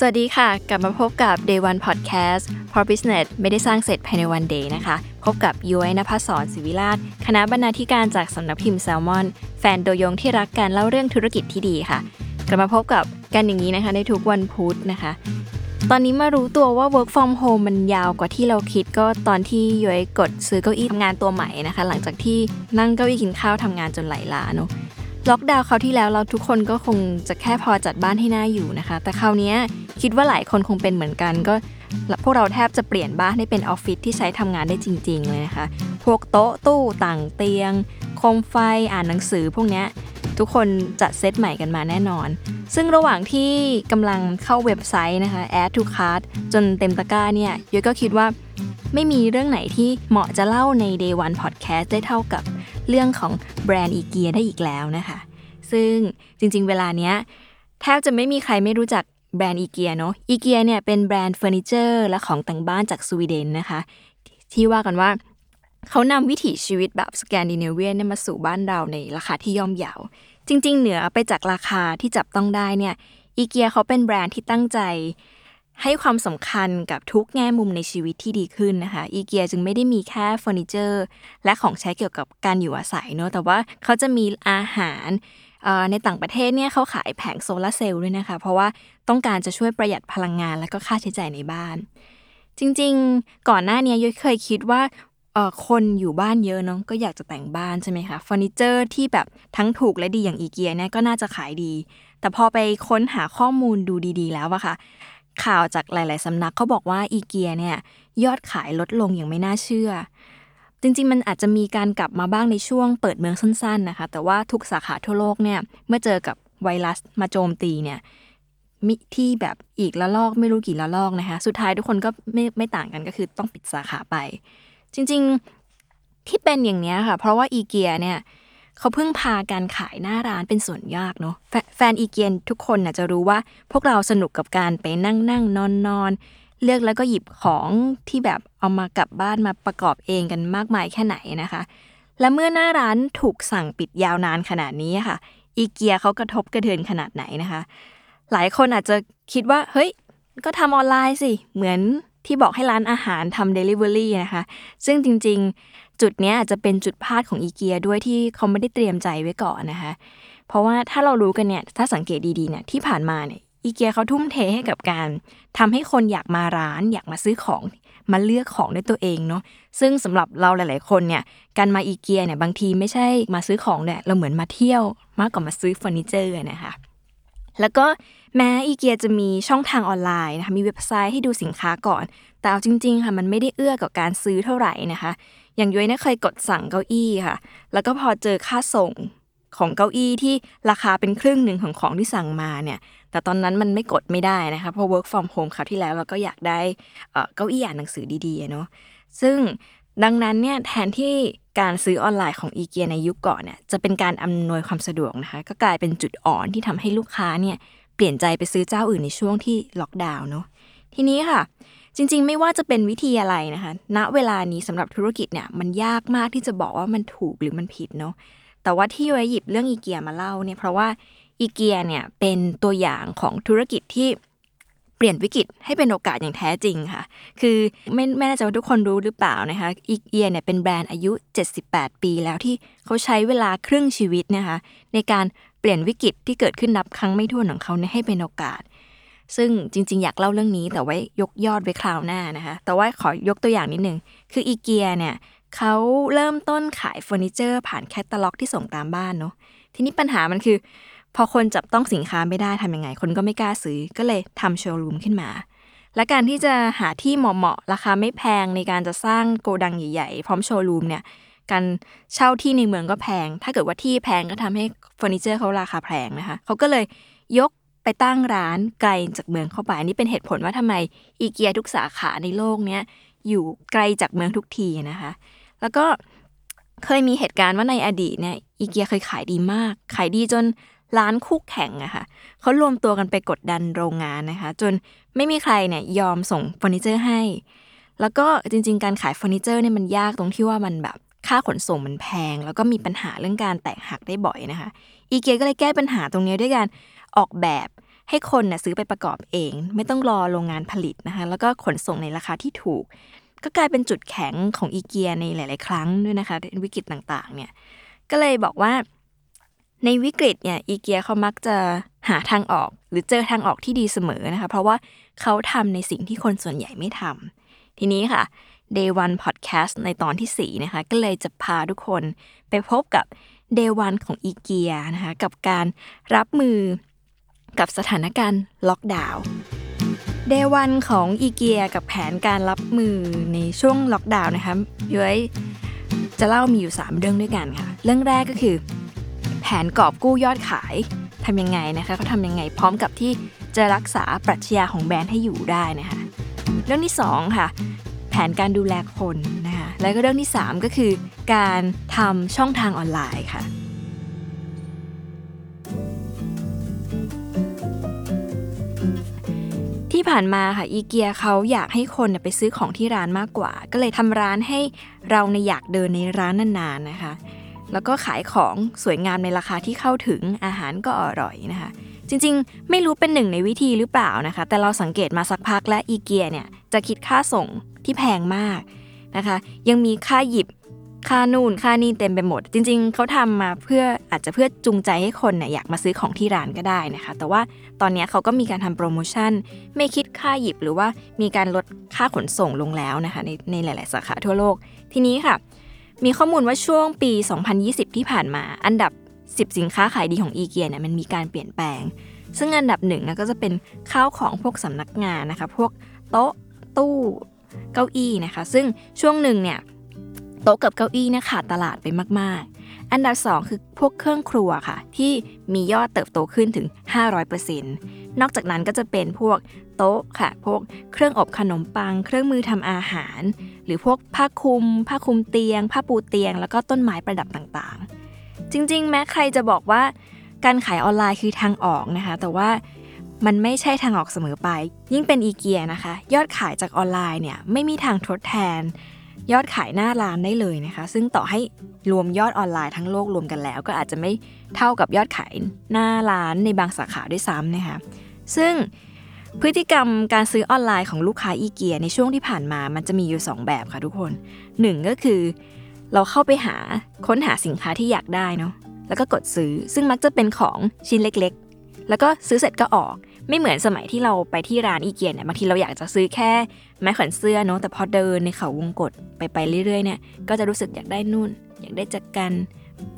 สวัสดีค่ะ กลับมาพบกับ Day One Podcast เพราะ Business ไม่ได้สร้างเสร็จภายในวันเดย์นะคะ พบกับย้อยนภศรศิวิราช คณะบรรณาธิการจากสำนักพิมพ์แซลมอน แฟนตัวยงที่รักการเล่าเรื่องธุรกิจที่ดีค่ะ กลับมาพบกับกันอย่างนี้นะคะในทุกวันพุธนะคะ ตอนนี้มารู้ตัวว่า work from home มันยาวกว่าที่เราคิดก็ตอนที่ย้อยกดซื้อเก้าอี้ทำงานตัวใหม่นะคะ หลังจากที่นั่งเก้าอี้กินข้าวทำงานจนไหลล้าเนอะ ล็อกดาวน์คราวที่แล้วเราทุกคนก็คงจะแค่พอจัดบ้านให้น่าอยู่นะคะ แต่คราวนี้คิดว่าหลายคนคงเป็นเหมือนกัน ก็พวกเราแทบจะเปลี่ยนบ้านให้เป็นออฟฟิศที่ใช้ทำงานได้จริง ๆ เลยนะคะ พวกโต๊ะตู้ตั่งเตียงโคมไฟอ่านหนังสือพวกนี้ทุกคนจัดเซตใหม่กันมาแน่นอน ซึ่งระหว่างที่กำลังเข้าเว็บไซต์นะคะ add to cart จนเต็มตะกร้าเนี่ยยุ้ยก็คิดว่าไม่มีเรื่องไหนที่เหมาะจะเล่าใน day one podcast ได้เท่ากับ เรื่องของแบรนด์อีเกียได้อีกแล้วนะคะ ซึ่งจริงๆ เวลาเนี้ยแทบจะไม่มีใครไม่รู้จักแบรนด์อีเกียเนาะอีเกียเนี่ยเป็นแบรนด์เฟอร์นิเจอร์และของแต่งบ้านจากสวีเดนนะคะ ที่ว่ากันว่าเขานำวิถีชีวิตแบบสแกนดิเนเวียนมาสู่บ้านเราในราคาที่ย่อมเยาวจริง ๆ เหนือไปจากราคาที่จับต้องได้เนี่ยอีเกียเขาเป็นแบรนด์ที่ตั้งใจ ให้ความสำคัญกับทุกแง่มุมในชีวิตที่ดีขึ้นนะคะอีเกียจึงไม่ได้มีแค่เฟอร์นิเจอร์ และของใช้เกี่ยวกับการอยู่อาศัยเนอะแต่ว่าเขาจะมีอาหารในต่างประเทศเนี่ยเขาขายแผงโซลาเซลล์ด้วยนะคะ เพราะว่าต้องการจะช่วยประหยัดพลังงานและก็ค่าใช้จ่ายในบ้าน จริงๆ ก่อนหน้านี้ยุ้ยเคยคิดว่าคนอยู่บ้านเยอะเนาะก็อยากจะแต่งบ้านใช่ไหมคะเฟอร์นิเจอร์ที่แบบทั้งถูกและดีอย่างอีเกียเนี่ยก็น่าจะขายดี แต่พอไปค้นหาข้อมูลดูดีๆ แล้วอะค่ะ ข่าวจากหลาย ๆ สำนักเขาบอกว่าอีเกียเนี่ยยอดขายลดลงอย่างไม่น่าเชื่อ จริง ๆ มันอาจจะมีการกลับมาบ้างในช่วงเปิดเมืองสั้น ๆ นะคะ แต่ว่าทุกสาขาทั่วโลกเนี่ยเมื่อเจอกับไวรัสมาโจมตีเนี่ยมิที่แบบอีกละลอกไม่รู้กี่ละลอกนะคะ สุดท้ายทุกคนก็ไม่ไม่ต่างกันก็คือต้องปิดสาขาไป จริง ๆ ที่เป็นอย่างนี้ค่ะ เพราะว่าอีเกียเนี่ย เขาเพิ่งพาการขายหน้าร้านเป็นส่วนยากเนาะแฟนอีเกียนทุกคนน่ะจะรู้ว่าพวกเราสนุกกับการไปนั่งนั่งนอนนอนเลือกแล้วก็หยิบของที่แบบเอามากลับบ้านมาประกอบเองกันมากมายแค่ไหนนะคะ และเมื่อหน้าร้านถูกสั่งปิดยาวนานขนาดนี้ค่ะอีเกียเขากระทบกระเทือนขนาดไหนนะคะ หลายคนอาจจะคิดว่า เฮ้ย ก็ทำออนไลน์สิ เหมือนที่บอกให้ร้านอาหารทำเดลิเวอรี่นะคะ ซึ่งจริง จุดนี้อาจจะเป็นจุดพลาดของอีเกียด้วยที่เขาไม่ได้เตรียมใจไว้ก่อนนะคะ เพราะว่าถ้าเรารู้กันเนี่ยถ้าสังเกตดีๆเนี่ยที่ผ่านมาเนี่ยอีเกียเขาทุ่มเทให้กับการทำให้คนอยากมาร้าน อยากมาซื้อของมาเลือกของด้วยตัวเองเนาะซึ่งสำหรับเราหลาย ๆ คนเนี่ยการมาอีเกียเนี่ยบางทีไม่ใช่มาซื้อของเนี่ยเราเหมือนมาเที่ยวมากกว่ามาซื้อเฟอร์นิเจอร์นะคะแล้วก็แม้อีเกียจะมีช่องทางออนไลน์นะคะมีเว็บไซต์ให้ดูสินค้าก่อน แต่เอาจริง ๆ ค่ะมันไม่ได้เอื้อกับการซื้อเท่าไหร่นะคะ อย่างย้อยเนี่ยเคยกดสั่งเก้าอี้ค่ะ แล้วก็พอเจอค่าส่งของเก้าอี้ที่ราคาเป็นครึ่งหนึ่งของของที่สั่งมาเนี่ย แต่ตอนนั้นมันไม่กดไม่ได้นะคะเพราะ work from home คราวที่แล้วเราก็อยากได้เก้าอี้อ่านหนังสือดีๆเนาะ ซึ่งดังนั้นเนี่ยแทนที่การซื้อออนไลน์ของอีเกียในยุคก่อนเนี่ยจะเป็นการอำนวยความสะดวกนะคะก็กลายเป็นจุดอ่อนที่ทำให้ลูกค้าเนี่ยเปลี่ยนใจไปซื้อเจ้าอื่นในช่วงที่ล็อกดาวน์เนาะทีนี้ค่ะ จริงๆ ไม่ว่าจะเป็นวิธีอะไรนะคะ ณ เวลานี้สำหรับธุรกิจเนี่ยมันยากมากที่จะบอกว่ามันถูกหรือมันผิดเนาะ แต่ว่าที่ย้หยิบเรื่องอีเกียมาเล่าเนี่ยเพราะว่าอีเกียเนี่ยเป็นตัวอย่างของธุรกิจที่เปลี่ยนวิกฤตให้เป็นโอกาสอย่างแท้จริงค่ะ คือไม่ไม่แน่ใจว่าทุกคนรู้หรือเปล่านะคะอีเกียเนี่ยเป็นแบรนด์อายุ 78 ปีแล้วที่เขาใช้เวลาครึ่งชีวิตนะคะในการเปลี่ยนวิกฤตที่เกิดขึ้นนับครั้งไม่ถ้วนของเขาให้เป็นโอกาส ซึ่งจริง ๆ อยากเล่าเรื่องนี้แต่ไว้ยกยอดไว้คราวหน้านะคะ แต่ว่าขอยกตัวอย่างนิดนึง คืออีเกียเนี่ยเขาเริ่มต้นขายเฟอร์นิเจอร์ ผ่านแคตตาล็อกที่ส่งตามบ้านเนาะ ทีนี้ปัญหามันคือ พอคนจับต้องสินค้าไม่ได้ทำยังไง คนก็ไม่กล้าซื้อ ก็เลยทำโชว์รูมขึ้นมา และการที่จะหาที่เหมาะๆ ราคาไม่แพงในการจะสร้างโกดังใหญ่ๆ พร้อมโชว์รูมเนี่ย การเช่าที่ในเมืองก็แพง ถ้าเกิดว่าที่แพงก็ทำให้เฟอร์นิเจอร์เขาราคาแพงนะคะ เขาก็เลยยก ไปตั้งร้านไกลจากเมืองเข้าไปอันนี้เป็นเหตุผลว่าทำไมอีเกียทุกสาขาในโลกเนี้ยอยู่ไกลจากเมืองทุกทีนะคะ แล้วก็เคยมีเหตุการณ์ว่าในอดีตเนี่ยอีเกียเคยขายดีมาก ขายดีจนร้านคู่แข่งอะค่ะเขารวมตัวกันไปกดดันโรงงานนะคะ จนไม่มีใครเนี่ยยอมส่งเฟอร์นิเจอร์ให้ แล้วก็จริง ๆ การขายเฟอร์นิเจอร์เนี่ยมันยากตรงที่ว่ามันแบบค่าขนส่งมันแพง แล้วก็มีปัญหาเรื่องการแตกหักได้บ่อยนะคะอีเกียก็เลยแก้ปัญหาตรงนี้ด้วยการ ออกแบบให้คนน่ะซื้อไปประกอบเอง ไม่ต้องรอโรงงานผลิตนะคะ แล้วก็ขนส่งในราคาที่ถูก ก็กลายเป็นจุดแข็งของอีเกียในหลาย ๆ ครั้งด้วยนะคะในวิกฤตต่างๆ เนี่ย ก็เลยบอกว่าในวิกฤตเนี่ยอีเกียเขามักจะหาทางออก หรือเจอทางออกที่ดีเสมอนะคะ เพราะว่าเขาทำในสิ่งที่คนส่วนใหญ่ไม่ทำทีนี้ค่ะ Day One Podcast ในตอนที่ 4 นะคะ ก็เลยจะพาทุกคนไปพบกับ Day One ของอีเกียนะคะ กับการรับมือ กับสถานการณ์ล็อกดาวน์ Day One ของอีเกียกับแผนการรับมือในช่วงล็อกดาวน์นะคะย้อยจะเล่ามีอยู่ 3 เรื่องด้วยกันค่ะ เรื่องแรกก็คือ แผนกอบกู้ยอดขายทำยังไงนะคะเขาทำยังไงพร้อมกับที่จะรักษาปรัชญาของแบรนด์ให้อยู่ได้นะคะเรื่องที่ 2 ค่ะ แผนการดูแลคนนะคะแล้วก็เรื่องที่ 3 ก็คือ การทำช่องทางออนไลน์ค่ะ ผ่านมาค่ะอีเกียเขาอยากให้คนไปซื้อของที่ร้านมากกว่า ก็เลยทำร้านให้เราในอยากเดินในร้านนานๆนะคะ แล้วก็ขายของสวยงามในราคาที่เข้าถึงอาหารก็อร่อยนะคะ จริงๆ ไม่รู้เป็นหนึ่งในวิธีหรือเปล่านะคะ แต่เราสังเกตมาสักพักและอีเกียเนี่ยจะคิดค่าส่งที่แพงมากนะคะ ยังมีค่าหยิบ ค่านู่นค่านี่เต็มไปหมด จริง ๆเขาทำมาเพื่ออาจจะเพื่อจูงใจให้คนเนี่ยอยากมาซื้อของที่ร้านก็ได้นะคะ แต่ว่าตอนนี้เขาก็มีการทำโปรโมชั่น ไม่คิดค่าหยิบหรือว่ามีการลดค่าขนส่งลงแล้วนะคะในในหลาย ๆ สาขาทั่วโลก ทีนี้ค่ะ มีข้อมูลว่าช่วงปี 2020 ที่ผ่านมา อันดับ 10 สินค้าขายดีของอีเกียเนี่ยมันมีการเปลี่ยนแปลง ซึ่งอันดับหนึ่งนะก็จะเป็นข้าวของพวกสำนักงานนะคะ พวกโต๊ะตู้เก้าอี้นะคะ ซึ่งช่วงหนึ่งเนี่ย ต๊ะกับเก้าอี้เนี่ยขาดตลาดไปมากๆ อันดับ 2 คือพวกเครื่องครัวค่ะ ที่มียอดเติบโตขึ้นถึง 500%นอกจากนั้นก็จะเป็นพวกโต๊ะค่ะ พวกเครื่องอบขนมปัง เครื่องมือทำอาหาร หรือพวกผ้าคลุม ผ้าคลุมเตียง ผ้าปูเตียง แล้วก็ต้นไม้ประดับต่างๆ จริงๆ แม้ใครจะบอกว่า การขายออนไลน์คือทางออกนะคะ แต่ว่ามันไม่ใช่ทางออกเสมอไป ยิ่งเป็นอีเกียนะคะ ยอดขายจากออนไลน์เนี่ยไม่มีทางทดแทน ยอดขายหน้าร้านได้เลยนะคะ ซึ่งต่อให้รวมยอดออนไลน์ทั้งโลกรวมกันแล้ว ก็อาจจะไม่เท่ากับยอดขายหน้าร้านในบางสาขาด้วยซ้ำนะคะ ซึ่งพฤติกรรมการซื้อออนไลน์ของลูกค้าอีเกียในช่วงที่ผ่านมามันจะมีอยู่ 2 แบบค่ะทุกคน 1 ก็คือ เราเข้าไปหาค้นหาสินค้าที่อยากได้เนาะแล้วก็กดซื้อซึ่งมักจะเป็นของชิ้นเล็ก แล้วก็ซื้อเสร็จก็ออก ไม่เหมือนสมัยที่เราไปที่ร้านอีเกียเนี่ยบางทีเราอยากจะซื้อแค่ไม้แขวนเสื้อเนาะแต่พอเดินในเขาวงกฏไปไปเรื่อยๆเนี่ยก็จะรู้สึกอยากได้นู่น อยากได้จักกัน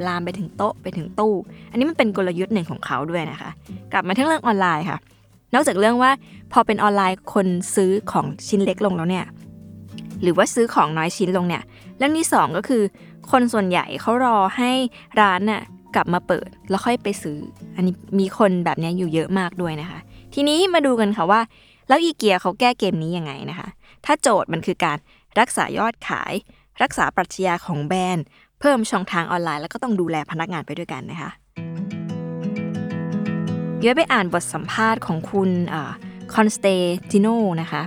ลามไปถึงโต๊ะไปถึงตู้ อันนี้มันเป็นกลยุทธ์หนึ่งของเขาด้วยนะคะ กลับมาที่เรื่องออนไลน์ค่ะ นอกจากเรื่องว่าพอเป็นออนไลน์คนซื้อของชิ้นเล็กลงแล้วเนี่ยหรือว่าซื้อของน้อยชิ้นลงเนี่ยเรื่องที่สองก็คือ คนส่วนใหญ่เขารอให้ร้านน่ะ กลับมาเปิดแล้วค่อยไปซื้อ อันนี้มีคนแบบนี้อยู่เยอะมากด้วยนะคะ ทีนี้มาดูกันค่ะว่า แล้วอีเกียเขาแก้เกมนี้ยังไงนะคะ ถ้าโจทย์มันคือการรักษายอดขาย รักษาปรัชญาของแบรนด์ เพิ่มช่องทางออนไลน์แล้วก็ต้องดูแลพนักงานไปด้วยกันนะคะยุ้ยไปอ่านบทสัมภาษณ์ของคุณคอนสเตติโนนะคะ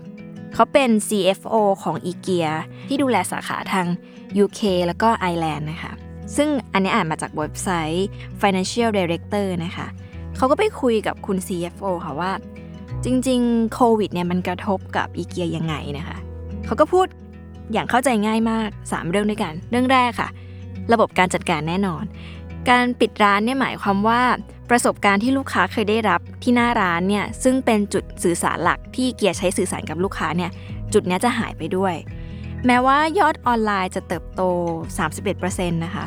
เขาเป็น CFO ของอีเกียที่ดูแลสาขาทาง UK แล้วก็ไอร์แลนด์นะคะ ซึ่งอันนี้อ่านมาจากเว็บไซต์ Financial Director นะคะเขาก็ไปคุยกับคุณ CFO ค่ะว่า จริงๆโควิดเนี่ยมันกระทบกับอีเกียยังไงนะคะเขาก็พูดอย่างเข้าใจง่ายมาก 3 เรื่องด้วยกัน เรื่องแรกค่ะ ระบบการจัดการแน่นอน การปิดร้านเนี่ยหมายความว่าประสบการณ์ที่ลูกค้าเคยได้รับที่หน้าร้านเนี่ยซึ่งเป็นจุดสื่อสารหลักที่เกียร์ใช้สื่อสารกับลูกค้าเนี่ยจุดนี้จะหายไปด้วย แม้ว่ายอดออนไลน์จะเติบโต 31%นะคะ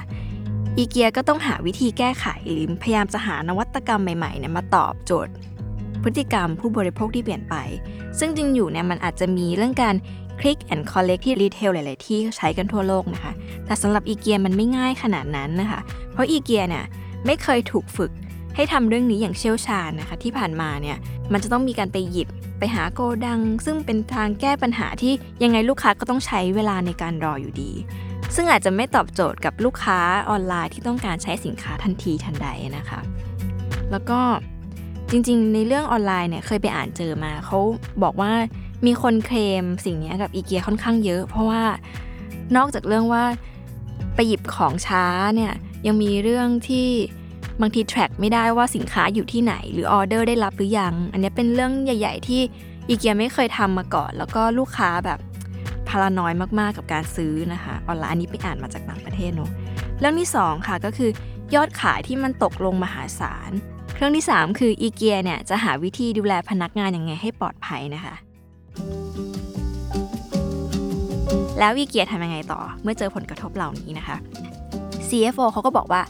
อีเกียก็ต้องหาวิธีแก้ไขหรือพยายามจะหานวัตกรรมใหม่ๆเนี่ยมาตอบโจทย์ พฤติกรรมผู้บริโภคที่เปลี่ยนไป ซึ่งจริงอยู่เนี่ยมันอาจจะมีเรื่องการ Click and Collect ที่ retail หลาย ๆ ที่ใช้กันทั่วโลกนะคะ แต่สำหรับอีเกียมันไม่ง่ายขนาดนั้นนะคะ เพราะอีเกียเนี่ยไม่เคยถูกฝึก ให้ทำเรื่องนี้อย่างเชี่ยวชาญนะคะ ที่ผ่านมาเนี่ยมันจะต้องมีการไปหยิบไปหาโกดัง ซึ่งเป็นทางแก้ปัญหาที่ยังไงลูกค้าก็ต้องใช้เวลาในการรออยู่ดี ซึ่งอาจจะไม่ตอบโจทย์กับลูกค้าออนไลน์ที่ต้องการใช้สินค้าทันทีทันใดนะคะ แล้วก็จริงๆ ในเรื่องออนไลน์เนี่ยเคยไปอ่านเจอมาเขาบอกว่ามีคนเคลมสิ่งนี้กับอีเกียค่อนข้างเยอะ เพราะว่านอกจากเรื่องว่าไปหยิบของช้าเนี่ยยังมีเรื่องที่ บางที track ไม่ได้ว่าสินค้าอยู่ที่ไหน หรือออเดอร์ได้รับหรือยัง อันนี้เป็นเรื่องใหญ่ ๆ ที่อีเกียไม่เคยทำมาก่อน แล้วก็ลูกค้าแบบพารานอยมากๆกับการซื้อนะคะออนไลน์อันนี้ไปอ่านมาจากต่างประเทศเนาะเรื่องที่ 2 ค่ะก็คือยอดขายที่มันตกลงมหาศาลเรื่องที่ 3 คืออีเกียเนี่ยจะหาวิธีดูแลพนักงานยังไงให้ปลอดภัยนะคะ แล้วอีเกียทำยังไงต่อเมื่อเจอผลกระทบเหล่านี้นะคะ CFO เขาก็บอกว่า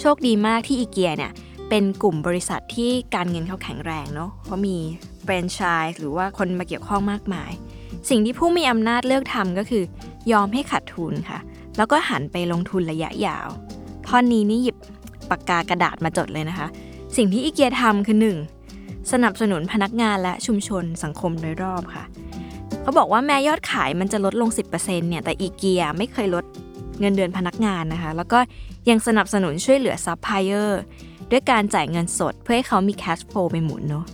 โชคดีมากที่อีเกียเนี่ยเป็นกลุ่มบริษัทที่การเงินเขาแข็งแรงเนาะเพราะมีแฟรนไชส์หรือว่าคนมาเกี่ยวข้องมากมาย สิ่งที่ผู้มีอำนาจเลือกทำก็คือ ยอมให้ขาดทุนค่ะ แล้วก็หันไปลงทุนระยะยาว ท่อนนี้นี่หยิบปากกากระดาษมาจดเลยนะคะ สิ่งที่อีเกียทำคือ 1. สนับสนุนพนักงานและชุมชนสังคมโดยรอบค่ะ เขาบอกว่าแม้ยอดขายมันจะลดลง 10%เนี่ยแต่อีเกียไม่เคยลด เงินเดือนพนักงานนะคะ แล้วก็ยังสนับสนุนช่วยเหลือซัพพลายเออร์ด้วยการจ่ายเงินสดเพื่อให้เขามี cash flow ไปหมุนเนาะ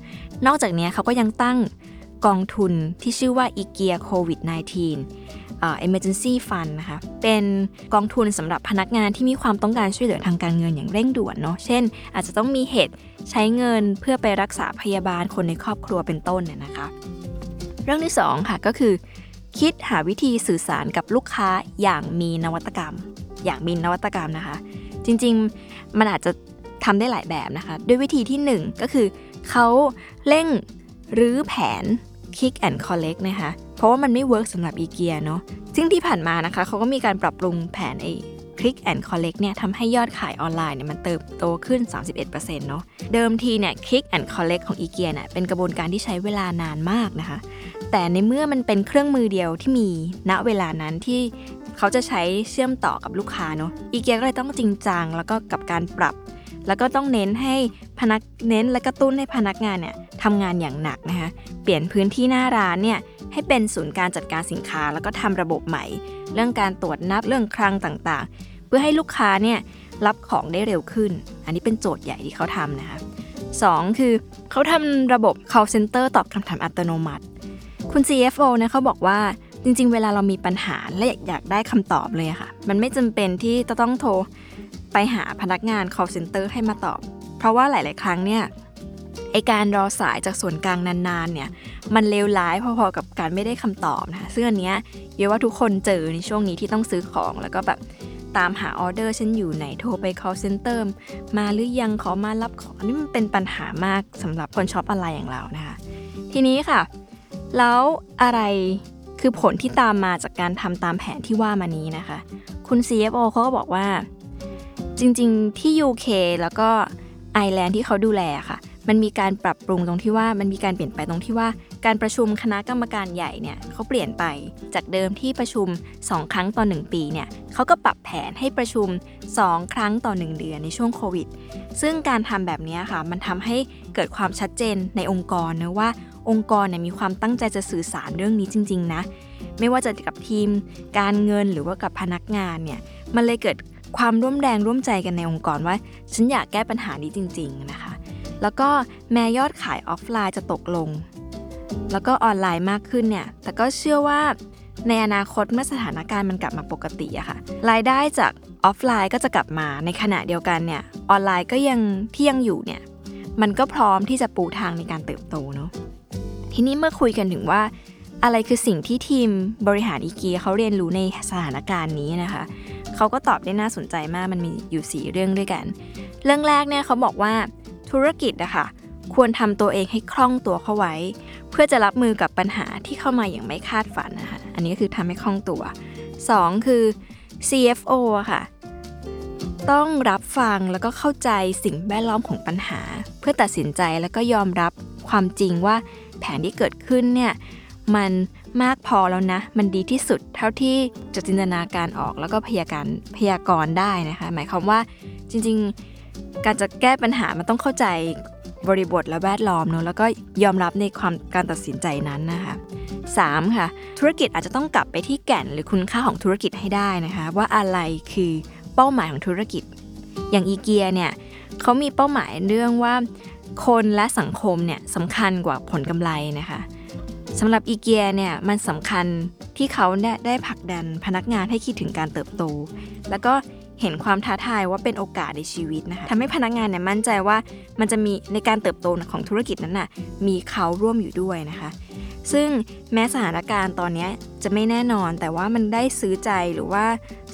นอกจากนี้เขาก็ยังตั้งกองทุนที่ชื่อว่าอีเกียโควิด -19 uh, emergency fund นะคะ เป็นกองทุนสำหรับพนักงานที่มีความต้องการช่วยเหลือทางการเงินอย่างเร่งด่วนเนาะ เช่น อาจจะต้องมีเหตุใช้เงินเพื่อไปรักษาพยาบาลคนในครอบครัวเป็นต้นเนี่ยนะคะ เรื่องที่ 2 ค่ะก็คือ คิดหาวิธีสื่อสารกับลูกค้าอย่างมีนวัตกรรม อย่างมีนวัตกรรมนะคะ จริงๆมันอาจจะทำได้หลายแบบนะคะ ด้วยวิธีที่ 1 ก็คือเขาเร่งรื้อแผน Click and Collect นะคะ เพราะว่ามันไม่ work สำหรับอีเกียเนาะซึ่งที่ผ่านมานะคะเขาก็มีการปรับปรุงแผนไอ้ Click and Collect เนี่ยทำให้ยอดขายออนไลน์เนี่ยมันเติบโตขึ้น 31%เนาะเดิมทีเนี่ย Click and Collect ของอีเกียเนี่ยเป็นกระบวนการที่ใช้เวลานานมากนะคะ แต่ในเมื่อมันเป็นเครื่องมือเดียวที่มีณเวลานั้นที่เขาจะใช้เชื่อมต่อกับลูกค้าเนาะอีเกียก็เลยต้องจริงจังแล้วก็กับการปรับ แล้วก็ต้องเน้นให้พนักเน้นและกระตุ้นให้พนักงานเนี่ยทำงานอย่างหนักนะคะเปลี่ยนพื้นที่หน้าร้านเนี่ยให้เป็นศูนย์การจัดการสินค้า แล้วก็ทำระบบใหม่ เรื่องการตรวจนับเรื่องคลังต่างๆ เพื่อให้ลูกค้าเนี่ยรับของได้เร็วขึ้น อันนี้เป็นโจทย์ใหญ่ที่เขาทำนะคะสองคือเขาทำระบบ call center ตอบคำถามอัตโนมัติ คุณ CFO นะเขาบอกว่าจริง ๆ เวลาเรามีปัญหาและอยากได้คำตอบเลยค่ะ มันไม่จำเป็นที่จะต้องโทรไปหาพนักงาน call center ให้มาตอบ เพราะว่าหลาย ๆ ครั้งเนี่ยไอ้การรอสายจากส่วนกลางนาน ๆ เนี่ย มันเลวร้ายพอ ๆ กับการไม่ได้คำตอบนะคะซึ่งอันเนี้ยเชื่อว่าทุกคนเจอในช่วงนี้ที่ต้องซื้อของแล้วก็แบบตามหาออเดอร์ฉันอยู่ไหนโทรไป call center มาหรือยังขอมารับของนี่มันเป็นปัญหามากสำหรับคนช็อปออนไลน์อย่างเรานะคะ ทีนี้ค่ะ แล้วอะไรคือผลที่ตามมาจากการทำตามแผนที่ว่ามานี้นะคะ คุณ CFO เขาก็บอกว่า จริงๆที่ UK แล้วก็ไอร์แลนด์ที่เขาดูแลค่ะ มันมีการปรับปรุงตรงที่ว่ามันมีการเปลี่ยนไปตรงที่ว่า การประชุมคณะกรรมการใหญ่เนี่ยเขาเปลี่ยนไปจากเดิมที่ประชุม 2 ครั้งต่อ 1 ปีเนี่ยเขาก็ปรับแผนให้ประชุม 2 ครั้งต่อ 1 เดือนในช่วงโควิด ซึ่งการทำแบบนี้ค่ะ มันทำให้เกิดความชัดเจนในองค์กรนะว่า องค์กรเนี่ยมีความตั้งใจจะสื่อสารเรื่องนี้จริง ๆ นะ ไม่ว่าจะกับทีม การเงินหรือว่ากับพนักงานเนี่ยมันเลยเกิดความร่วมแรงร่วมใจกันในองค์กรว่า ฉันอยากแก้ปัญหานี้จริง ๆ นะคะ แล้วก็แม้ยอดขายออฟไลน์จะตกลง แล้วก็ออนไลน์มากขึ้นเนี่ยแต่ก็เชื่อว่าในอนาคตเมื่อสถานการณ์มันกลับมาปกติอะค่ะรายได้จากออฟไลน์ก็จะกลับมาในขณะเดียวกันเนี่ยออนไลน์ก็ยังที่ยังอยู่เนี่ยมันก็พร้อมที่จะปูทางในการเติบโตเนาะ ทีนี้เมื่อคุยกันถึงว่า อะไรคือสิ่งที่ทีมบริหารอีเกียเขาเรียนรู้ในสถานการณ์นี้นะคะเขาก็ตอบได้น่าสนใจมากมันมีอยู่ 4 เรื่องด้วยกัน เรื่องแรกเนี่ยเขาบอกว่าธุรกิจนะคะควรทำตัวเองให้คล่องตัวเข้าไว้ เพื่อจะรับมือกับปัญหาที่เข้ามาอย่างไม่คาดฝันนะคะอันนี้ก็คือทำให้คล่องตัว 2 คือ CFO อะค่ะ ต้องรับฟังแล้วก็เข้าใจสิ่งแวดล้อมของปัญหา เพื่อตัดสินใจแล้วก็ยอมรับความจริงว่า แผนที่เกิดขึ้นเนี่ยมันมากพอแล้วนะ มันดีที่สุดเท่าที่จะจินตนาการออกแล้วก็พยาการพยากรณ์ได้นะคะ หมายความว่าจริงๆ การจะแก้ปัญหามันต้องเข้าใจบริบทและแวดล้อมเนอะแล้วก็ยอมรับในความการตัดสินใจนั้นนะคะ 3. ค่ะ ธุรกิจอาจจะต้องกลับไปที่แก่นหรือคุณค่าของธุรกิจให้ได้นะคะ ว่าอะไรคือเป้าหมายของธุรกิจ อย่างอีเกียเนี่ยเขามีเป้าหมายเรื่องว่า คนและสังคมเนี่ยสำคัญกว่าผลกำไรนะคะสำหรับอีเกียเนี่ยมันสำคัญที่เขาได้ผลักดันพนักงานให้คิดถึงการเติบโต แล้วก็ เห็นความท้าทายว่าเป็นโอกาสในชีวิตนะคะทำให้พนักงานเนี่ยมั่นใจว่ามันจะมีในการเติบโตของธุรกิจนั้นน่ะมีเขาร่วมอยู่ด้วยนะคะ ซึ่งแม้สถานการณ์ตอนนี้จะไม่แน่นอน แต่ว่ามันได้ซื้อใจหรือว่า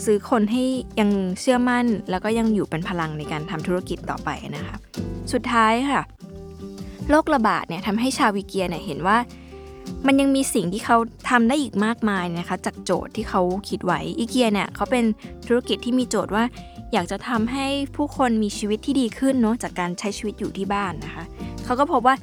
ซื้อคนให้ยังเชื่อมั่น แล้วก็ยังอยู่เป็นพลังในการทำธุรกิจต่อไปนะคะ สุดท้ายค่ะโรคระบาดเนี่ยทำให้ชาววิเกียเนี่ยเห็นว่า มันยังมีสิ่งที่เขาทำได้อีกมากมายนะคะ จากโจทย์ที่เขาคิดไว้อีเกียเนี่ยเขาเป็นธุรกิจที่มีโจทย์ว่า อยากจะทำให้ผู้คนมีชีวิตที่ดีขึ้นเนาะจากการใช้ชีวิตอยู่ที่บ้านนะคะ เขาก็พบว่า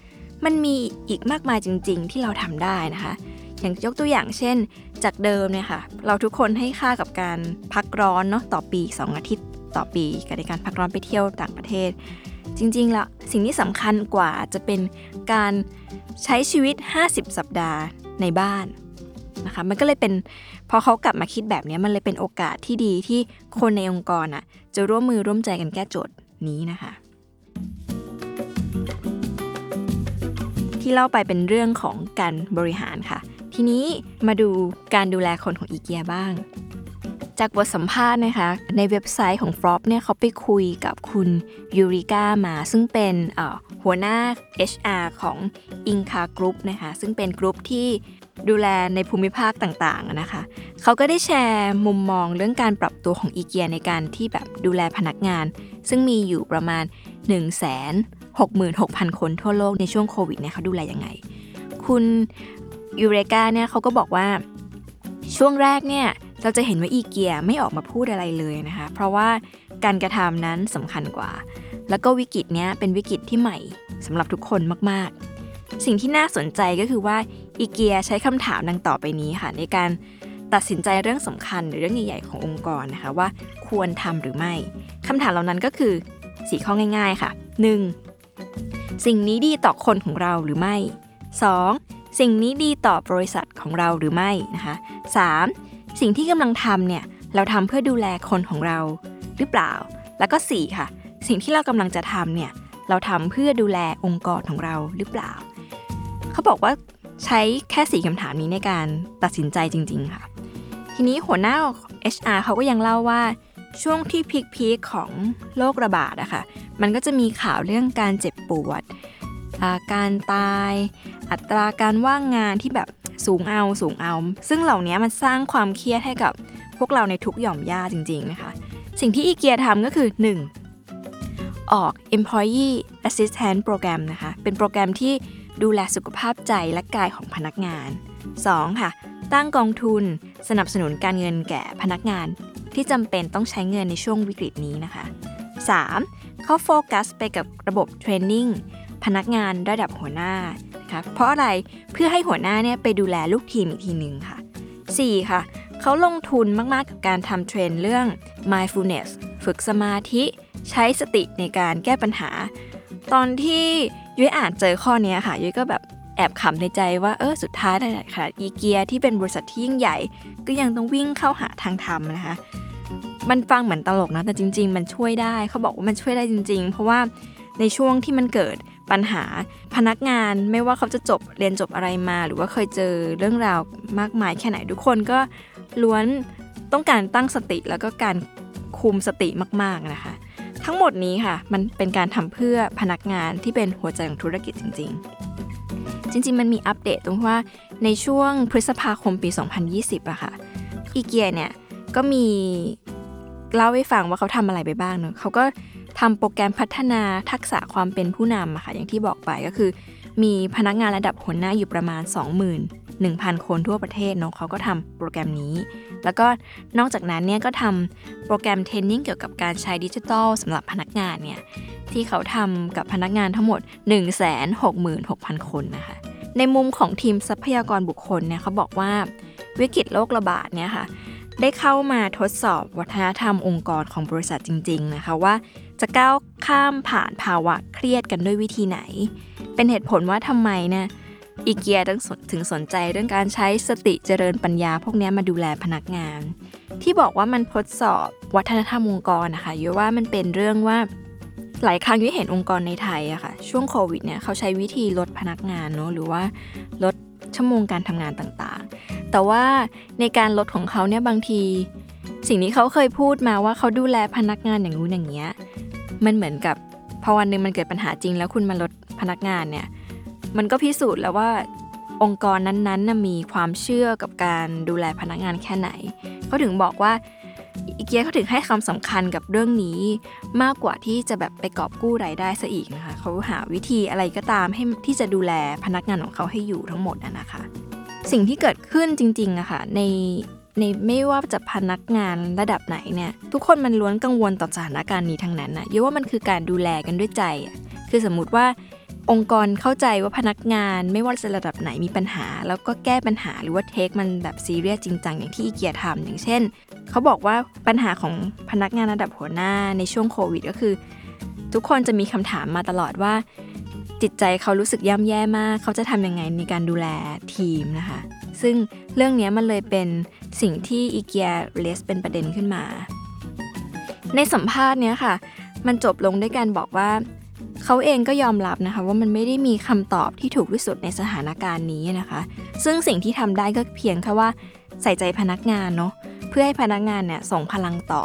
มันมีอีกมากมายจริง ๆ ที่เราทำได้นะคะ อย่างยกตัวอย่างเช่น จากเดิมเนี่ยค่ะ เราทุกคนให้ค่ากับการพักร้อนเนาะต่อปี 2 อาทิตย์ต่อปีกับในการพักร้อนไปเที่ยวต่างประเทศ จริงๆแล้วสิ่งที่สำคัญกว่าจะเป็นการใช้ชีวิต 50 สัปดาห์ในบ้านนะคะมันก็เลยเป็นพอเขากลับมาคิดแบบนี้มันเลยเป็นโอกาสที่ดีที่คนในองค์กรอะจะร่วมมือร่วมใจกันแก้โจทย์นี้นะคะ ที่เล่าไปเป็นเรื่องของการบริหารค่ะ ทีนี้มาดูการดูแลคนของอีเกียบ้าง จากบทสัมภาษณ์นะคะ ในเว็บไซต์ของฟรอปเนี่ยเขาไปคุยกับคุณยูริก้ามา ซึ่งเป็นหัวหน้า HR ของ Ingka Group นะคะ ซึ่งเป็นกลุ่มที่ดูแลในภูมิภาคต่างๆนะคะ เขาก็ได้แชร์มุมมองเรื่องการปรับตัวของอีเกียในการที่แบบดูแลพนักงาน ซึ่งมีอยู่ประมาณ 1 6 6 0 0 0 คนทั่วโลกในช่วงโควิดเนี่ยเขาดูแลยังไง คุณยูเรกาเนี่ยเขาก็บอกว่าช่วงแรกเนี่ย เราจะเห็นว่าอีเกียไม่ออกมาพูดอะไรเลยนะคะ เพราะว่าการกระทำนั้นสำคัญกว่า แล้วก็วิกฤตเนี้ยเป็นวิกฤตที่ใหม่สำหรับทุกคนมากๆ สิ่งที่น่าสนใจก็คือว่าอีเกียใช้คำถามดังต่อไปนี้ค่ะ ในการตัดสินใจเรื่องสำคัญหรือเรื่องใหญ่ๆขององค์กรนะคะว่าควรทำหรือไม่คำถามเหล่านั้นก็คือสีข้อง่ายๆค่ะ 1. สิ่งนี้ดีต่อคนของเราหรือไม่ 2. สิ่งนี้ดีต่อบริษัทของเราหรือไม่นะคะ 3. สิ่งที่กำลังทำเนี่ยเราทำเพื่อดูแลคนของเราหรือเปล่า แล้วก็ 4 ค่ะ สิ่งที่เรากำลังจะทำเนี่ยเราทำเพื่อดูแลองค์กรของเราหรือเปล่า เขาบอกว่าใช้แค่สี่คำถามนี้ในการตัดสินใจจริง ๆ ค่ะ ทีนี้หัวหน้า HR เขาก็ยังเล่าว่าช่วงที่พีคๆของโรคระบาดอะค่ะมันก็จะมีข่าวเรื่องการเจ็บปวด การตาย อัตราการว่างงานที่แบบสูงเอาสูงเอา ซึ่งเหล่านี้มันสร้างความเครียดให้กับพวกเราในทุกหย่อมย่าจริงๆนะคะ สิ่งที่อีเกียทำก็คือ 1. ออก employee assistance program นะคะ เป็นโปรแกรมที่ดูแลสุขภาพใจและกายของพนักงาน 2. ค่ะ ตั้งกองทุนสนับสนุนการเงินแก่พนักงานที่จำเป็นต้องใช้เงินในช่วงวิกฤตนี้นะคะ 3. เขาโฟกัสไปกับระบบ training พนักงานระดับหัวหน้านะคะเพราะอะไรเพื่อให้หัวหน้าเนี่ยไปดูแลลูกทีมอีกทีหนึ่งค่ะ 4. ค่ะเขาลงทุนมาก ๆ กับการทำ train เรื่อง mindfulness ฝึกสมาธิใช้สติในการแก้ปัญหา ตอนที่ยุ้ยอ่านเจอข้อนี้ค่ะยุ้ยก็แบบแอบขำในใจว่าเออสุดท้ายแต่ค่ะอีเกียที่เป็นบริษัทที่ยิ่งใหญ่ ก็ยังต้องวิ่งเข้าหาทางธรรมนะคะ มันฟังเหมือนตลกนะแต่จริง ๆ มันช่วยได้เขาบอกว่ามันช่วยได้จริง ๆ เพราะว่าในช่วงที่มันเกิด ปัญหาพนักงานไม่ว่าเขาจะจบเรียนจบอะไรมา หรือว่าเคยเจอเรื่องราวมากมายแค่ไหนทุกคนก็ล้วนต้องการตั้งสติแล้วก็การคุมสติมากๆนะคะ ทั้งหมดนี้ค่ะ มันเป็นการทำเพื่อพนักงานที่เป็นหัวใจของธุรกิจจริง ๆ จริง ๆ มันมีอัปเดตตรงที่ว่าในช่วงพฤษภาคมปี 2020อะค่ะอีเกียเนี่ยก็มีเล่าให้ฟังว่าเขาทำอะไรไปบ้างเนอะเขาก็ ทำโปรแกรมพัฒนาทักษะความเป็นผู้นำค่ะอย่างที่บอกไปก็คือ มีพนักงานระดับหัวหน้าอยู่ประมาณ 21,000 คนทั่วประเทศเนาะเขาก็ทำโปรแกรมนี้ แล้วก็นอกจากนั้นเนี่ยก็ทำโปรแกรมเทรนนิ่งเกี่ยวกับการใช้ดิจิทัลสำหรับพนักงานเนี่ยที่เขาทำกับพนักงานทั้งหมด 166,000 คนนะคะในมุมของทีมทรัพยากรบุคคลเนี่ยเขาบอกว่าวิกฤตโรคระบาดเนี่ยค่ะได้เข้ามาทดสอบวัฒนธรรมองค์กรของบริษัทจริง ๆ นะคะว่า จะก้าวข้ามผ่านภาวะเครียดกันด้วยวิธีไหน เป็นเหตุผลว่าทำไมนี่ยอีเกียถึงสนใจเรื่องการใช้สติเจริญปัญญา พวกนี้มาดูแลพนักงาน ที่บอกว่ามันทดสอบวัฒนธรรมองค์กรนะคะยว่ามันเป็นเรื่องว่าหลายครั้งที่เห็นองค์กรในไทยอะคะ่ะช่วงโควิดเนี่ยเขาใช้วิธีลดพนักงานเนาะหรือว่าลดชั่วโมงการทำงานต่างๆ แต่ว่าในการลดของเขาเนี่ยบางที สิ่งที่เขาเคยพูดมาว่าเขาดูแลพนักงานอย่างนู้นอย่างเงี้ย มันเหมือนกับพอวันหนึ่งมันเกิดปัญหาจริง แล้วคุณมาลดพนักงานเนี่ยมันก็พิสูจน์แล้วว่าองค์กรนั้นๆมีความเชื่อกับการดูแลพนักงานแค่ไหนเขาถึงบอกว่าอีเกียเขาถึงให้คำสำคัญกับเรื่องนี้ มากกว่าที่จะแบบไปกอบกู้รายได้ซะอีกนะคะเขาหาวิธีอะไรก็ตามให้ที่จะดูแลพนักงานของเขาให้อยู่ทั้งหมดนะคะ สิ่งที่เกิดขึ้นจริงๆอะคะ่ะใน ในไม่ว่าจะพนักงานระดับไหนเนี่ยทุกคนมันล้วนกังวลต่อสถานการณ์นี้ทั้งนั้นนะเยอะว่ามันคือการดูแลกันด้วยใจคือสมมุติว่าองค์กรเข้าใจว่าพนักงานไม่ว่าจะระดับไหนมีปัญหา แล้วก็แก้ปัญหาหรือว่าเทคมันแบบซีเรียสจริงจังอย่างที่อีเกียทำอย่างเช่น เขาบอกว่าปัญหาของพนักงานระดับหัวหน้าในช่วงโควิดก็คือ ทุกคนจะมีคำถามมาตลอดว่า จิตใจเขารู้สึกย่ำแย่มาก เขาจะทำยังไงในการดูแลทีมนะคะ ซึ่งเรื่องนี้มันเลยเป็นสิ่งที่อีเกียเลสเป็นประเด็นขึ้นมา ในสัมภาษณ์เนี้ยค่ะ มันจบลงด้วยการบอกว่า เขาเองก็ยอมรับนะคะว่ามันไม่ได้มีคำตอบที่ถูกที่สุดในสถานการณ์นี้นะคะ ซึ่งสิ่งที่ทำได้ก็เพียงแค่ว่าใส่ใจพนักงานเนาะเพื่อให้พนักงานเนี่ยส่งพลังต่อ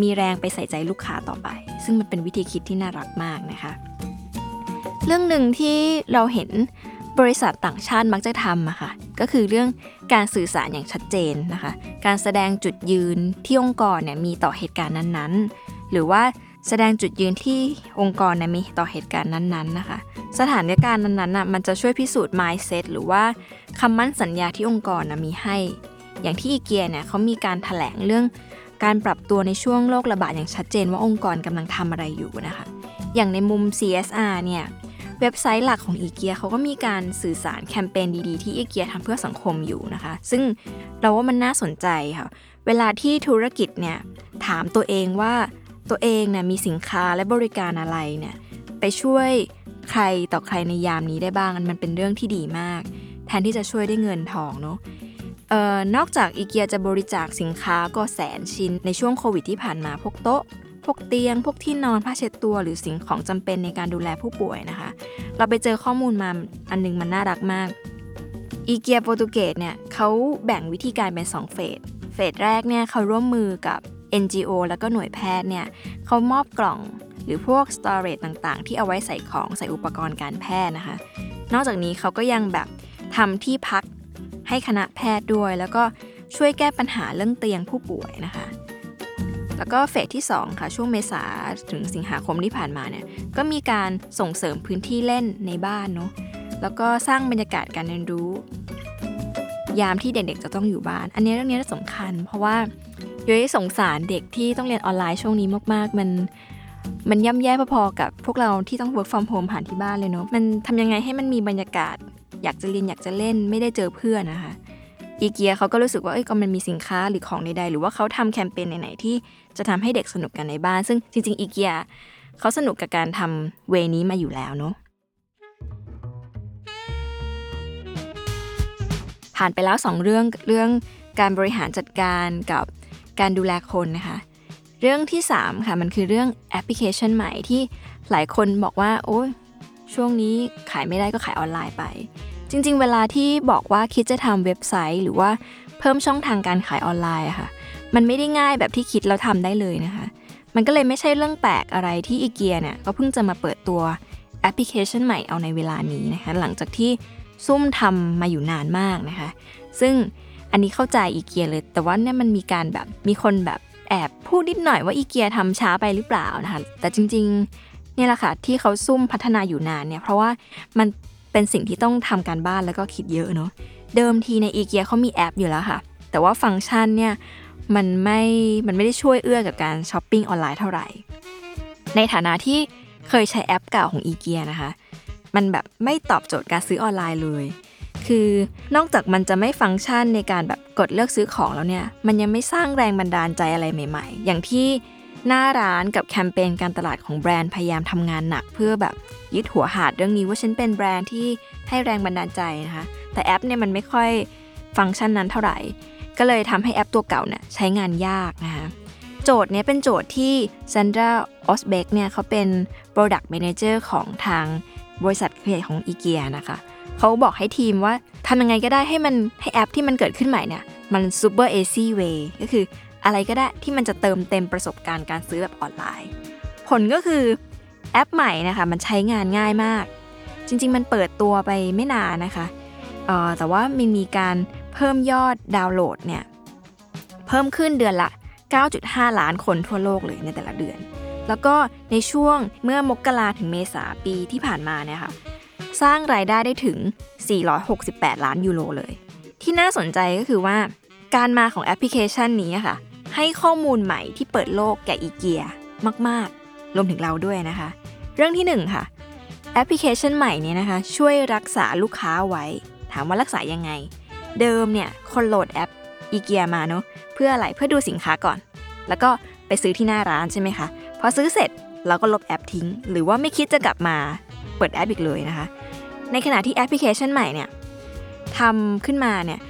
มีแรงไปใส่ใจลูกค้าต่อไป ซึ่งมันเป็นวิธีคิดที่น่ารักมากนะคะ เรื่องหนึ่งที่เราเห็น บริษัทต่างชาติมักจะทำอะค่ะก็คือเรื่องการสื่อสารอย่างชัดเจนนะคะ การแสดงจุดยืนที่องค์กรเนี่ยมีต่อเหตุการณ์นั้นๆ หรือว่าแสดงจุดยืนที่องค์กรเนี่ยมีต่อเหตุการณ์นั้นๆนะคะ สถานการณ์นั้นๆน่ะมันจะช่วยพิสูจน์ mindset หรือว่าคำมั่นสัญญาที่องค์กรนะมีให้ อย่างที่อีเกียเนี่ยเขามีการถแถลงเรื่องการปรับตัวในช่วงโรคระบาดอย่างชัดเจนว่าองค์กรกำลังทำอะไรอยู่นะคะ อย่างในมุม CSR เนี่ย เว็บไซต์หลักของอีเกียเขาก็มีการสื่อสารแคมเปญดีๆ ที่อีเกียทำเพื่อสังคมอยู่นะคะ ซึ่งเราว่ามันน่าสนใจค่ะ เวลาที่ธุรกิจเนี่ยถามตัวเองว่าตัวเองเนี่ยมีสินค้าและบริการอะไรเนี่ยไปช่วยใครต่อใครในยามนี้ได้บ้างมันเป็นเรื่องที่ดีมาก แทนที่จะช่วยได้เงินทองเนาะออนอกจากอีเกียจะบริจาคสินค้าก็แสนชิ้นในช่วงโควิดที่ผ่านมาพวกโต๊ะ พวกเตียง พวกที่นอนผ้าเช็ดตัวหรือสิ่งของจำเป็นในการดูแลผู้ป่วยนะคะ เราไปเจอข้อมูลมาอันนึงมันน่ารักมากอีเกียโปรตุเกสเนี่ยเขาแบ่งวิธีการเป็น 2 เฟส เฟสแรกเนี่ยเขาร่วมมือกับ NGO แล้วก็หน่วยแพทย์เนี่ยเขามอบกล่องหรือพวก storage ต่างๆ ที่เอาไว้ใส่ของใส่อุปกรณ์การแพทย์นะคะ นอกจากนี้เขาก็ยังแบบทำที่พักให้คณะแพทย์ด้วย แล้วก็ช่วยแก้ปัญหาเรื่องเตียงผู้ป่วยนะคะ แล้วก็เฟสที่ 2 ค่ะ ช่วงเมษาถึงสิงหาคมที่ผ่านมาเนี่ยก็มีการส่งเสริมพื้นที่เล่นในบ้านเนาะแล้วก็สร้างบรรยากาศการเรียนรู้ ยามที่เด็กๆจะต้องอยู่บ้าน อันนี้เรื่องนี้สำคัญ เพราะว่าย้อยสงสารเด็กที่ต้องเรียนออนไลน์ช่วงนี้มาก ๆ มันมันย่ำแย่พอๆกับพวกเราที่ต้อง work from home ผ่านที่บ้านเลยเนาะมันทำยังไงให้มันมีบรรยากาศ อยากจะเรียนอยากจะเล่นไม่ได้เจอเพื่อนนะคะอีเกียเขาก็รู้สึกว่าเอ้ยก็มันมีสินค้าหรือของใดๆ หรือว่าเขาทำแคมเปญไหนๆที่ จะทำให้เด็กสนุกกันในบ้าน ซึ่งจริง ๆ อีเกียเขาสนุกกับการทำเวนี้มาอยู่แล้วเนาะผ่านไปแล้ว 2 เรื่องเรื่องการบริหารจัดการกับการดูแลคนนะคะ เรื่องที่ 3 ค่ะ มันคือเรื่องแอปพลิเคชันใหม่ที่หลายคนบอกว่า โอ้ยช่วงนี้ขายไม่ได้ก็ขายออนไลน์ไป จริง ๆ เวลาที่บอกว่าคิดจะทำเว็บไซต์ หรือว่าเพิ่มช่องทางการขายออนไลน์อะค่ะ มันไม่ได้ง่ายแบบที่คิดแล้วทำได้เลยนะคะ มันก็เลยไม่ใช่เรื่องแปลกอะไรที่อีเกียเนี่ยก็เพิ่งจะมาเปิดตัวแอปพลิเคชันใหม่เอาในเวลานี้นะคะ หลังจากที่ซุ่มทำมาอยู่นานมากนะคะ ซึ่งอันนี้เข้าใจอีเกียเลย แต่ว่าเนี่ยมันมีการแบบมีคนแบบแอบพูดนิดหน่อยว่าอีเกียทำช้าไปหรือเปล่านะคะ แต่จริงๆเนี่ยแหละค่ะที่เขาซุ่มพัฒนาอยู่นานเนี่ยเพราะว่ามันเป็นสิ่งที่ต้องทำการบ้านแล้วก็คิดเยอะเนาะเดิมทีในอีเกียเขามีแอปอยู่แล้วค่ะ แต่ว่าฟังก์ชันเนี่ย มันไม่ มันไม่ได้ช่วยเอื้อกับการช้อปปิ้งออนไลน์เท่าไหร่ ในฐานะที่เคยใช้แอปเก่าของอีเกียนะคะ มันแบบไม่ตอบโจทย์การซื้อออนไลน์เลย คือนอกจากมันจะไม่ฟังก์ชันในการแบบกดเลือกซื้อของแล้วเนี่ย มันยังไม่สร้างแรงบันดาลใจอะไรใหม่ๆ อย่างที่หน้าร้านกับแคมเปญการตลาดของแบรนด์พยายามทำงานหนัก เพื่อแบบยึดหัวหาดเรื่องนี้ว่าฉันเป็นแบรนด์ที่ให้แรงบันดาลใจนะคะ แต่แอปเนี่ยมันไม่ค่อยฟังก์ชันนั้นเท่าไหร่ ก็เลยทำให้แอปตัวเก่าเนี่ยใช้งานยากนะคะโจทย์นี้เป็นโจทย์ที่ซันดราออสเบกเนี่ยเขาเป็น Product Manager ของทางบริษัทใหญ่ของอีเกียนะคะเขาบอกให้ทีมว่าทำยังไงก็ได้ให้มันให้แอปที่มันเกิดขึ้นใหม่เนี่ยมัน super easy way ก็คืออะไรก็ได้ที่มันจะเติมเต็มประสบการณ์การซื้อแบบออนไลน์ ผลก็คือแอปใหม่นะคะมันใช้งานง่ายมาก จริง ๆ มันเปิดตัวไปไม่นานนะคะแต่ว่ามันมีการ เพิ่มยอดดาวน์โหลดเนี่ยเพิ่มขึ้นเดือนละ 9.5 ล้านคนทั่วโลกเลยในแต่ละเดือน แล้วก็ในช่วงเมื่อมกราถึงเมษาปีที่ผ่านมาเนี่ยค่ะสร้างรายได้ได้ถึง 468 ล้านยูโรเลย ที่น่าสนใจก็คือว่า การมาของแอปพลิเคชันนี้ค่ะ ให้ข้อมูลใหม่ที่เปิดโลกแก่อีเกียมาก ๆ รวมถึงเราด้วยนะคะ เรื่องที่ 1 ค่ะ แอปพลิเคชันใหม่นี้นะคะ ช่วยรักษาลูกค้าไว้ ถามว่ารักษายังไง เดิมเนี่ยคนโหลดแอปอีเกียมาเนาะเพื่ออะไรเพื่อดูสินค้าก่อน แล้วก็ไปซื้อที่หน้าร้านใช่ไหมคะพอซื้อเสร็จเราก็ลบแอปทิ้ง หรือว่าไม่คิดจะกลับมาเปิดแอปอีกเลยนะคะ ในขณะที่แอปพลิเคชันใหม่เนี่ยทำขึ้นมาเนี่ย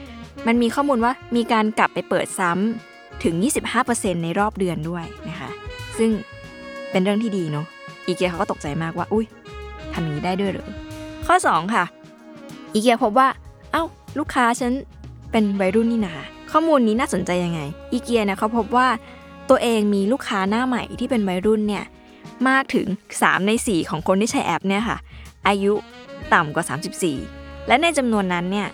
มันมีข้อมูลว่ามีการกลับไปเปิดซ้ำถึง 25%ในรอบเดือนด้วยนะคะ ซึ่งเป็นเรื่องที่ดีเนาะอีเกียเขาก็ตกใจมากว่า อุ้ยทำอย่างนี้ได้ด้วยหรือ ข้อ 2 ค่ะ อีเกียพบว่าเอา้า ลูกค้าฉันเป็นวัยรุ่นนี่นาข้อมูลนี้น่าสนใจยังไง อีเกียเนี่ยเขาพบว่าตัวเองมีลูกค้าหน้าใหม่ที่เป็นวัยรุ่นเนี่ยมากถึง 3 ใน 4 ของคนที่ใช้แอปเนี่ยค่ะ อายุต่ำกว่า 34 และในจำนวนนั้นเนี่ย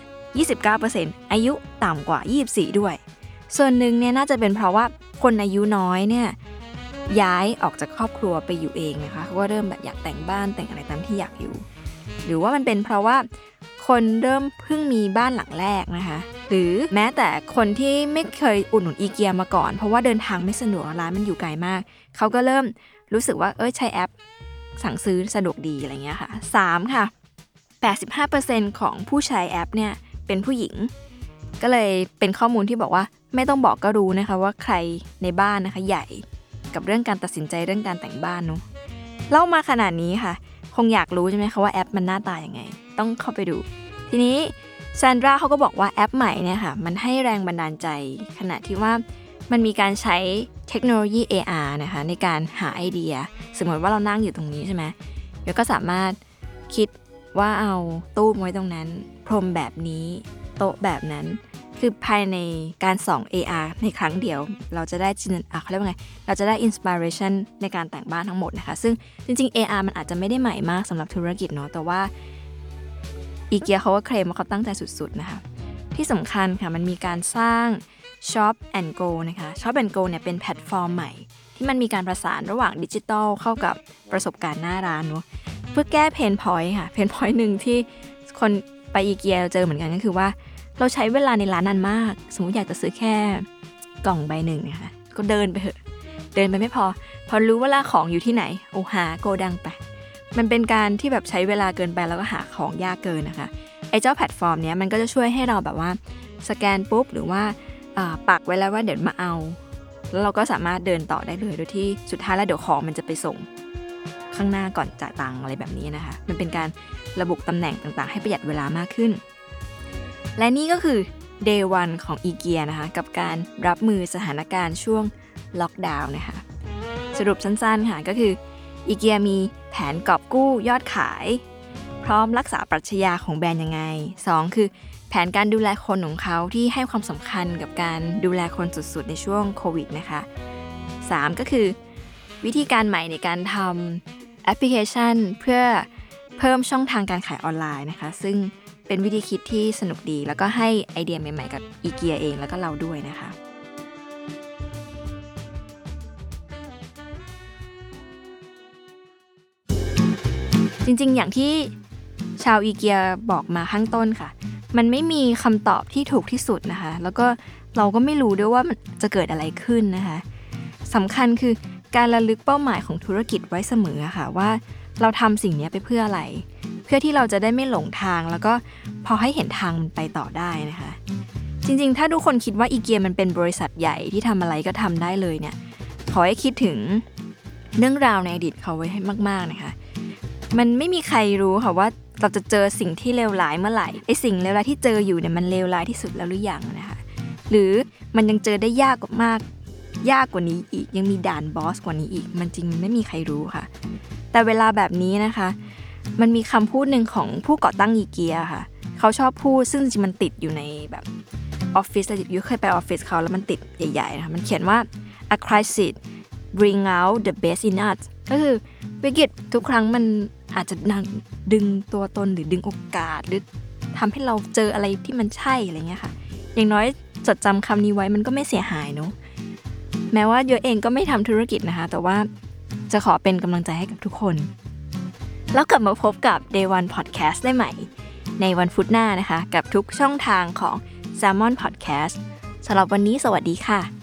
29%อายุต่ำกว่า 24 ด้วย ส่วนหนึ่งเนี่ยน่าจะเป็นเพราะว่าคนอายุน้อยเนี่ยย้ายออกจากครอบครัวไปอยู่เองนะคะเขาก็เริ่มแบบอยากแต่งบ้านแต่งอะไรตามที่อยากอยู่ หรือว่ามันเป็นเพราะว่า คนเริ่มเพิ่งมีบ้านหลังแรกนะคะ หรือแม้แต่คนที่ไม่เคยอุดหนุนอีเกียมาก่อน เพราะว่าเดินทางไม่สะดวกร้านมันอยู่ไกลมาก เขาก็เริ่มรู้สึกว่าเออใช้แอป สั่งซื้อสะดวกดีอะไรเงี้ยค่ะ 3 ค่ะ 85%ของผู้ใช้แอปเนี่ยเป็นผู้หญิง ก็เลยเป็นข้อมูลที่บอกว่าไม่ต้องบอกก็รู้นะคะว่าใครในบ้านนะคะใหญ่กับเรื่องการตัดสินใจเรื่องการแต่งบ้านเนาะเล่ามาขนาดนี้ค่ะ คงอยากรู้ใช่ไหมคะว่าแอปมันหน้าตาอย่างไง ต้องเข้าไปดู ทีนี้ซานดราเขาก็บอกว่าแอปใหม่เนี่ยค่ะมันให้แรงบันดาลใจ ขณะที่ว่ามันมีการใช้เทคโนโลยี AR นะคะในการหาไอเดีย สมมติว่าเรานั่งอยู่ตรงนี้ใช่ไหมเดี๋ยวก็สามารถคิดว่าเอาตู้ไว้ตรงนั้น พรมแบบนี้โต๊ะแบบนั้น คือภายในการส่อง AR ในครั้งเดียว เราจะได้จินอะเขาเรียกว่าไง เราจะได้อินสปิเรชันในการแต่งบ้านทั้งหมดนะคะ ซึ่งจริงๆ AR มันอาจจะไม่ได้ใหม่มากสำหรับธุรกิจเนาะแต่ว่า อีเกียเขาก็เคลมว่าเขาตั้งใจสุดๆนะคะ ที่สำคัญค่ะมันมีการสร้าง Shop and Go นะคะ Shop and Go เนี่ยเป็นแพลตฟอร์มใหม่ ที่มันมีการประสานระหว่างดิจิทัลเข้ากับประสบการณ์หน้าร้านเนาะเพื่อแก้ pain point ค่ะ pain point หนึ่งที่คนไปอีเกียเจอเหมือนกันก็คือว่า เราใช้เวลาในร้านนานมาก สมมติอยากจะซื้อแค่กล่องใบหนึ่งนะคะก็เดินไปเถอะ เดินไปไม่พอ พอรู้ว่าลาของอยู่ที่ไหน โอ้หาโกดังไป มันเป็นการที่แบบใช้เวลาเกินไปแล้วก็หาของยากเกินนะคะไอ้เจ้าแพลตฟอร์มเนี้ยมันก็จะช่วยให้เราแบบว่าสแกนปุ๊บหรือว่าปักไว้แล้วว่าเดี๋ยวมาเอา แล้วเราก็สามารถเดินต่อได้เลยโดยที่สุดท้ายแล้วเดี๋ยวของมันจะไปส่งข้างหน้าก่อนจ่ายตังอะไรแบบนี้นะคะ มันเป็นการระบุตำแหน่งต่างๆ ให้ประหยัดเวลามากขึ้น และนี่ก็คือ day one ของอีเกียนะคะ กับการรับมือสถานการณ์ช่วงล็อกดาวน์นะคะ สรุปสั้นๆค่ะก็คือ อีเกียมีแผนกอบกู้ยอดขาย พร้อมรักษาปรัชญาของแบรนด์ยังไง 2 คือ แผนการดูแลคนของเขาที่ให้ความสำคัญกับการดูแลคนสุดๆ ในช่วงโควิดนะคะ 3 ก็คือ วิธีการใหม่ในการทำแอปพลิเคชัน เพื่อเพิ่มช่องทางการขายออนไลน์นะคะ ซึ่งเป็นวิธีคิดที่สนุกดี แล้วก็ให้ไอเดียใหม่ๆ กับอีเกียเองแล้วก็เราด้วยนะคะ จริง ๆ อย่างที่ชาวอีเกียบอกมาข้างต้นค่ะ มันไม่มีคำตอบที่ถูกที่สุดนะคะ แล้วก็เราก็ไม่รู้ด้วยว่ามันจะเกิดอะไรขึ้นนะคะสำคัญคือการระลึกเป้าหมายของธุรกิจไว้เสมอค่ะว่าเราทำสิ่งนี้ไปเพื่ออะไร เพื่อที่เราจะได้ไม่หลงทาง แล้วก็พอให้เห็นทางมันไปต่อได้นะคะ จริงๆ ถ้าทุกคนคิดว่าอีเกียมันเป็นบริษัทใหญ่ที่ทำอะไรก็ทำได้เลยเนี่ยขอให้คิดถึงเรื่องราวในอดีตเขาไว้ให้มาก ๆนะคะ มันไม่มีใครรู้ค่ะว่าเราจะเจอสิ่งที่เลวร้ายเมื่อไหร่ไอสิ่งเลวร้ายที่เจออยู่เนี่ยมันเลวร้ายที่สุดแล้วหรือยังนะคะหรือมันยังเจอได้ยากกว่ามาก ยากกว่านี้อีกยังมีด่านบอสกว่านี้อีก มันจริงไม่มีใครรู้ค่ะ แต่เวลาแบบนี้นะคะ มันมีคำพูดหนึ่งของผู้ก่อตั้งอีเกียค่ะ เขาชอบพูดซึ่งจริงมันติดอยู่ในแบบออฟฟิศยุเคยไปออฟฟิศเขาแล้วมันติดใหญ่ๆนะคะมันเขียนว่า a crisis bring out the best in us ก็คือวิกฤตทุกครั้งมัน อาจจะดึงตัวตนหรือดึงโอกาส หรือทำให้เราเจออะไรที่มันใช่อะไรเงี้ยค่ะ อย่างน้อยจดจำคำนี้ไว้มันก็ไม่เสียหายเนาะแม้ว่าโยเองก็ไม่ทำธุรกิจนะคะ แต่ว่าจะขอเป็นกำลังใจให้กับทุกคน แล้วกลับมาพบกับ Day One Podcast ได้ใหม่ ในวันพุธหน้านะคะ กับทุกช่องทางของ Salmon Podcast สำหรับวันนี้สวัสดีค่ะ